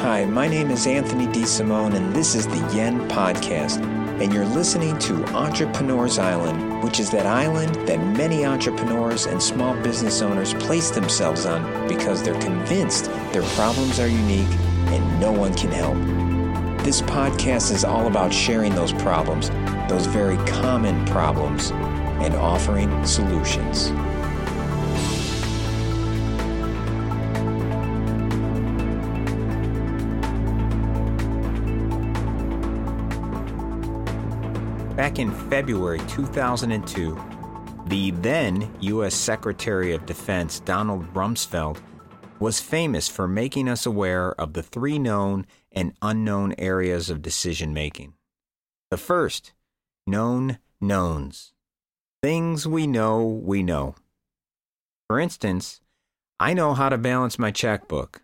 Hi, my name is Anthony DeSimone, and this is the Yen Podcast. And you're listening to Entrepreneurs Island, which is that island that many entrepreneurs and small business owners place themselves on because they're convinced their problems are unique and no one can help. This podcast is all about sharing those problems, those very common problems, and offering solutions. Back in February 2002, the then U.S. Secretary of Defense Donald Rumsfeld was famous for making us aware of the three known and unknown areas of decision making. The first, known knowns. Things we know we know. For instance, I know how to balance my checkbook.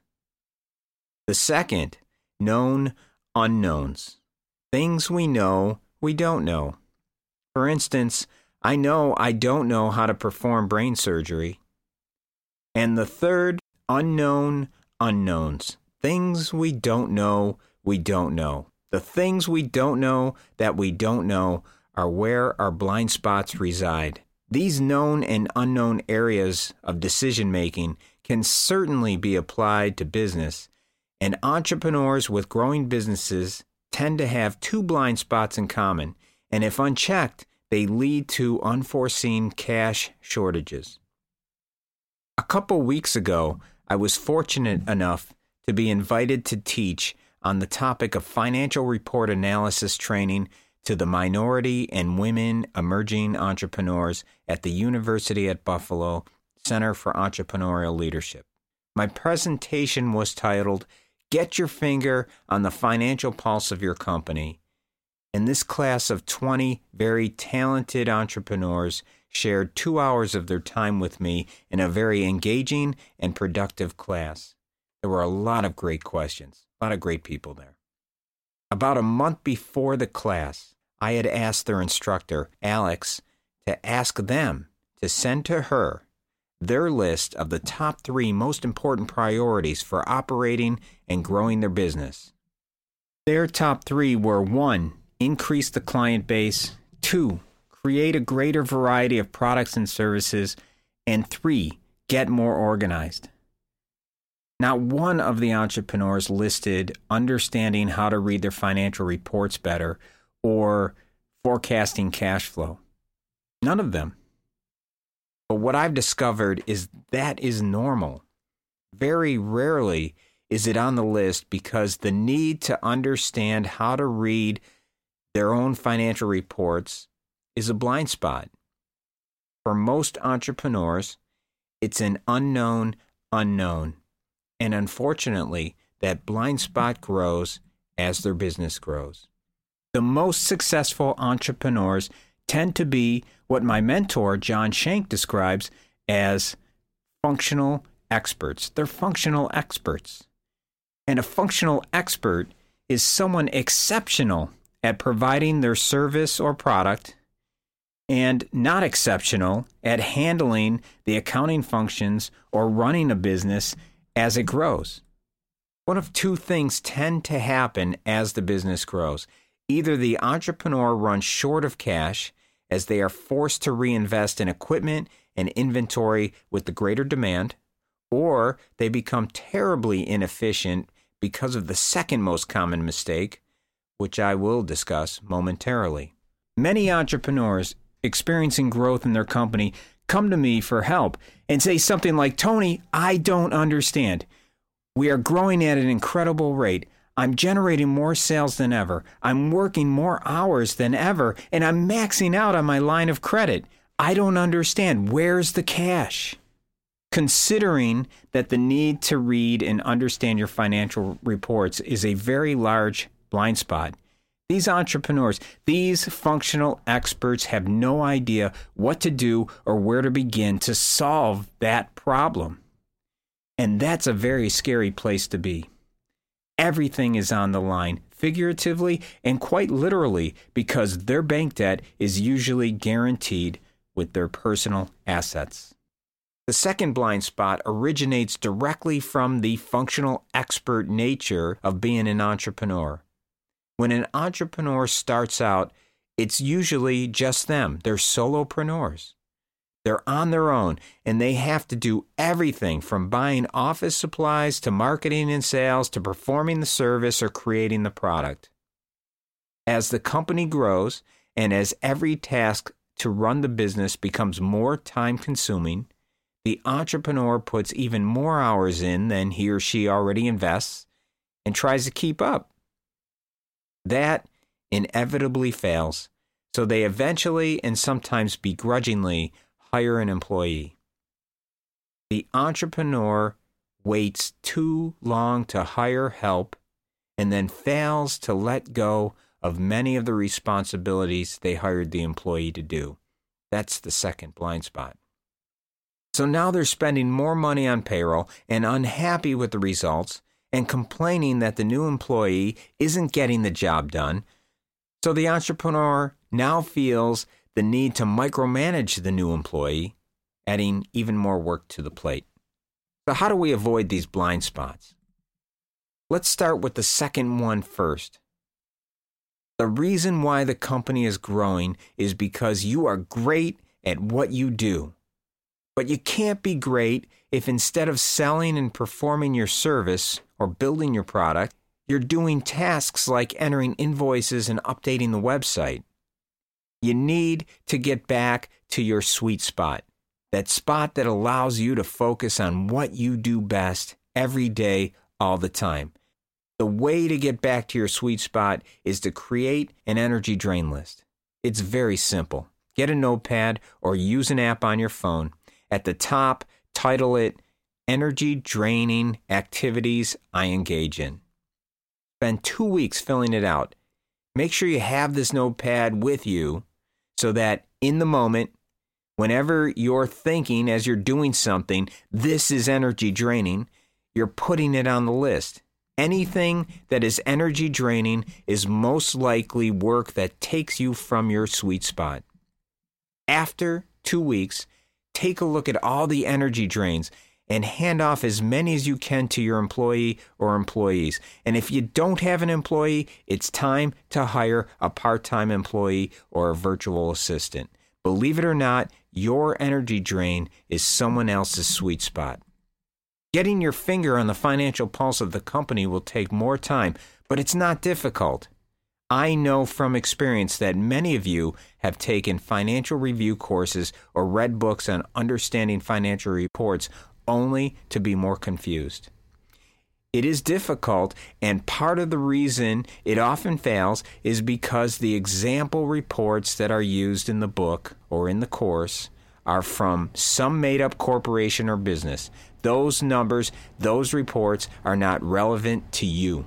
The second, known unknowns. Things we know we don't know. For instance, I know I don't know how to perform brain surgery. And the third, unknown unknowns. Things we don't know, we don't know. The things we don't know that we don't know are where our blind spots reside. These known and unknown areas of decision making can certainly be applied to business, and entrepreneurs with growing businesses tend to have two blind spots in common, and if unchecked, they lead to unforeseen cash shortages. A couple weeks ago, I was fortunate enough to be invited to teach on the topic of financial report analysis training to the minority and women emerging entrepreneurs at the University at Buffalo Center for Entrepreneurial Leadership. My presentation was titled Get your finger on the financial pulse of your company. And this class of 20 very talented entrepreneurs shared two hours of their time with me in a very engaging and productive class. There were a lot of great questions, a lot of great people there. About a month before the class, I had asked their instructor, Alex, to ask them to send to her their list of the top three most important priorities for operating and growing their business. Their top three were one, increase the client base, two, create a greater variety of products and services, and three, get more organized. Not one of the entrepreneurs listed understanding how to read their financial reports better or forecasting cash flow. None of them. But what I've discovered is that is normal. Very rarely is it on the list because the need to understand how to read their own financial reports is a blind spot. For most entrepreneurs, it's an unknown unknown. And unfortunately, that blind spot grows as their business grows. The most successful entrepreneurs tend to be what my mentor, John Shank, describes as functional experts. They're functional experts. And a functional expert is someone exceptional at providing their service or product and not exceptional at handling the accounting functions or running a business as it grows. One of two things tend to happen as the business grows. Either the entrepreneur runs short of cash as they are forced to reinvest in equipment and inventory with the greater demand, or they become terribly inefficient because of the second most common mistake, which I will discuss momentarily. Many entrepreneurs experiencing growth in their company come to me for help and say something like, Tony, I don't understand. We are growing at an incredible rate. I'm generating more sales than ever. I'm working more hours than ever, and I'm maxing out on my line of credit. I don't understand. Where's the cash? Considering that the need to read and understand your financial reports is a very large blind spot, these entrepreneurs, these functional experts have no idea what to do or where to begin to solve that problem. And that's a very scary place to be. Everything is on the line, figuratively and quite literally, because their bank debt is usually guaranteed with their personal assets. The second blind spot originates directly from the functional expert nature of being an entrepreneur. When an entrepreneur starts out, it's usually just them. They're solopreneurs. They're on their own and they have to do everything from buying office supplies to marketing and sales to performing the service or creating the product. As the company grows and as every task to run the business becomes more time consuming, the entrepreneur puts even more hours in than he or she already invests and tries to keep up. That inevitably fails, so they eventually and sometimes begrudgingly hire an employee. The entrepreneur waits too long to hire help and then fails to let go of many of the responsibilities they hired the employee to do. That's the second blind spot. So now they're spending more money on payroll and unhappy with the results and complaining that the new employee isn't getting the job done. So the entrepreneur now feels the need to micromanage the new employee, adding even more work to the plate. So, how do we avoid these blind spots? Let's start with the second one first. The reason why the company is growing is because you are great at what you do. But you can't be great if instead of selling and performing your service or building your product, you're doing tasks like entering invoices and updating the website. You need to get back to your sweet spot, that spot that allows you to focus on what you do best every day, all the time. The way to get back to your sweet spot is to create an energy drain list. It's very simple. Get a notepad or use an app on your phone at the top, title it Energy Draining Activities I Engage in. Spend two weeks filling it out. Make sure you have this notepad with you so that in the moment, whenever you're thinking as you're doing something, this is energy draining, you're putting it on the list. Anything that is energy draining is most likely work that takes you from your sweet spot. After two weeks, take a look at all the energy drains and hand off as many as you can to your employee or employees. And if you don't have an employee, it's time to hire a part time employee or a virtual assistant. Believe it or not, your energy drain is someone else's sweet spot. Getting your finger on the financial pulse of the company will take more time, but it's not difficult. I know from experience that many of you have taken financial review courses or read books on understanding financial reports only to be more confused. It is difficult, and part of the reason it often fails is because the example reports that are used in the book or in the course are from some made up corporation or business. Those numbers, those reports are not relevant to you.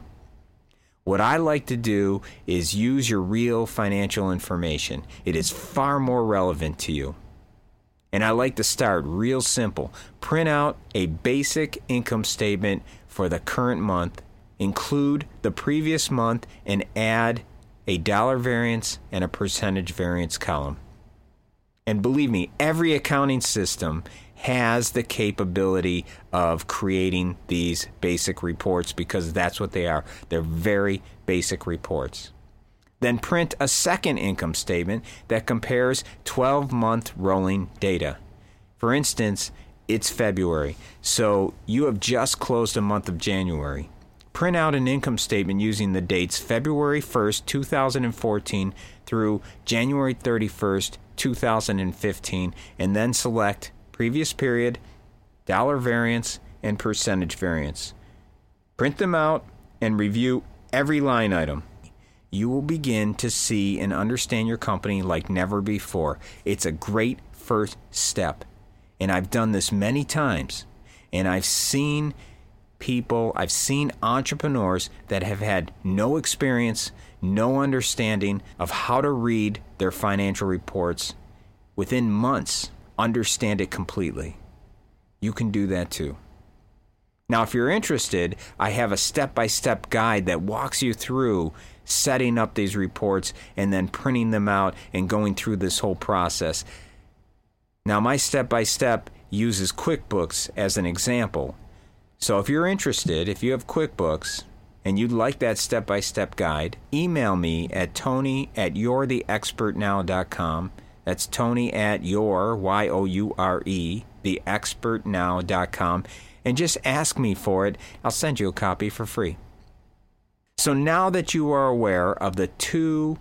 What I like to do is use your real financial information. It is far more relevant to you. And I like to start real simple. Print out a basic income statement for the current month, include the previous month, and add a dollar variance and a percentage variance column. And believe me, every accounting system has the capability of creating these basic reports because that's what they are. They're very basic reports. Then print a second income statement that compares 12 month rolling data. For instance, it's February, so you have just closed a month of January. Print out an income statement using the dates February 1st, 2014 through January 31st, 2015, and then select previous period, dollar variance, and percentage variance. Print them out and review every line item. You will begin to see and understand your company like never before. It's a great first step. And I've done this many times. And I've seen people, I've seen entrepreneurs that have had no experience, no understanding of how to read their financial reports within months understand it completely. You can do that too. Now, if you're interested, I have a step by step guide that walks you through setting up these reports and then printing them out and going through this whole process. Now, my step by step uses QuickBooks as an example. So if you're interested, if you have QuickBooks and you'd like that step by step guide, email me at tony at youretheexpertnow.com. That's tony at your, Y O U R E, theexpertnow.com. And just ask me for it. I'll send you a copy for free. So now that you are aware of the two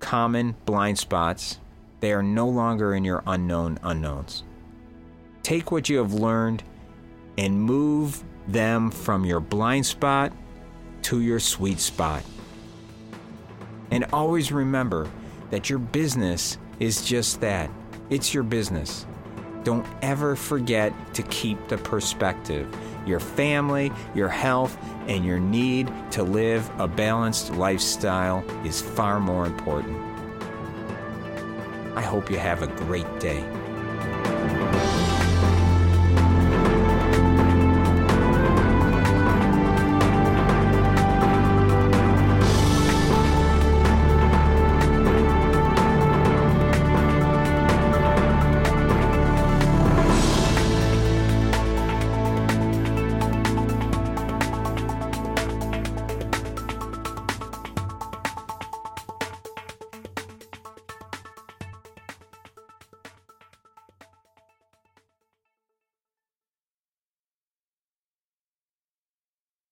common blind spots, they are no longer in your unknown unknowns. Take what you have learned and move them from your blind spot to your sweet spot. And always remember that your business is just that it's your business. Don't ever forget to keep the perspective. Your family, your health, and your need to live a balanced lifestyle is far more important. I hope you have a great day.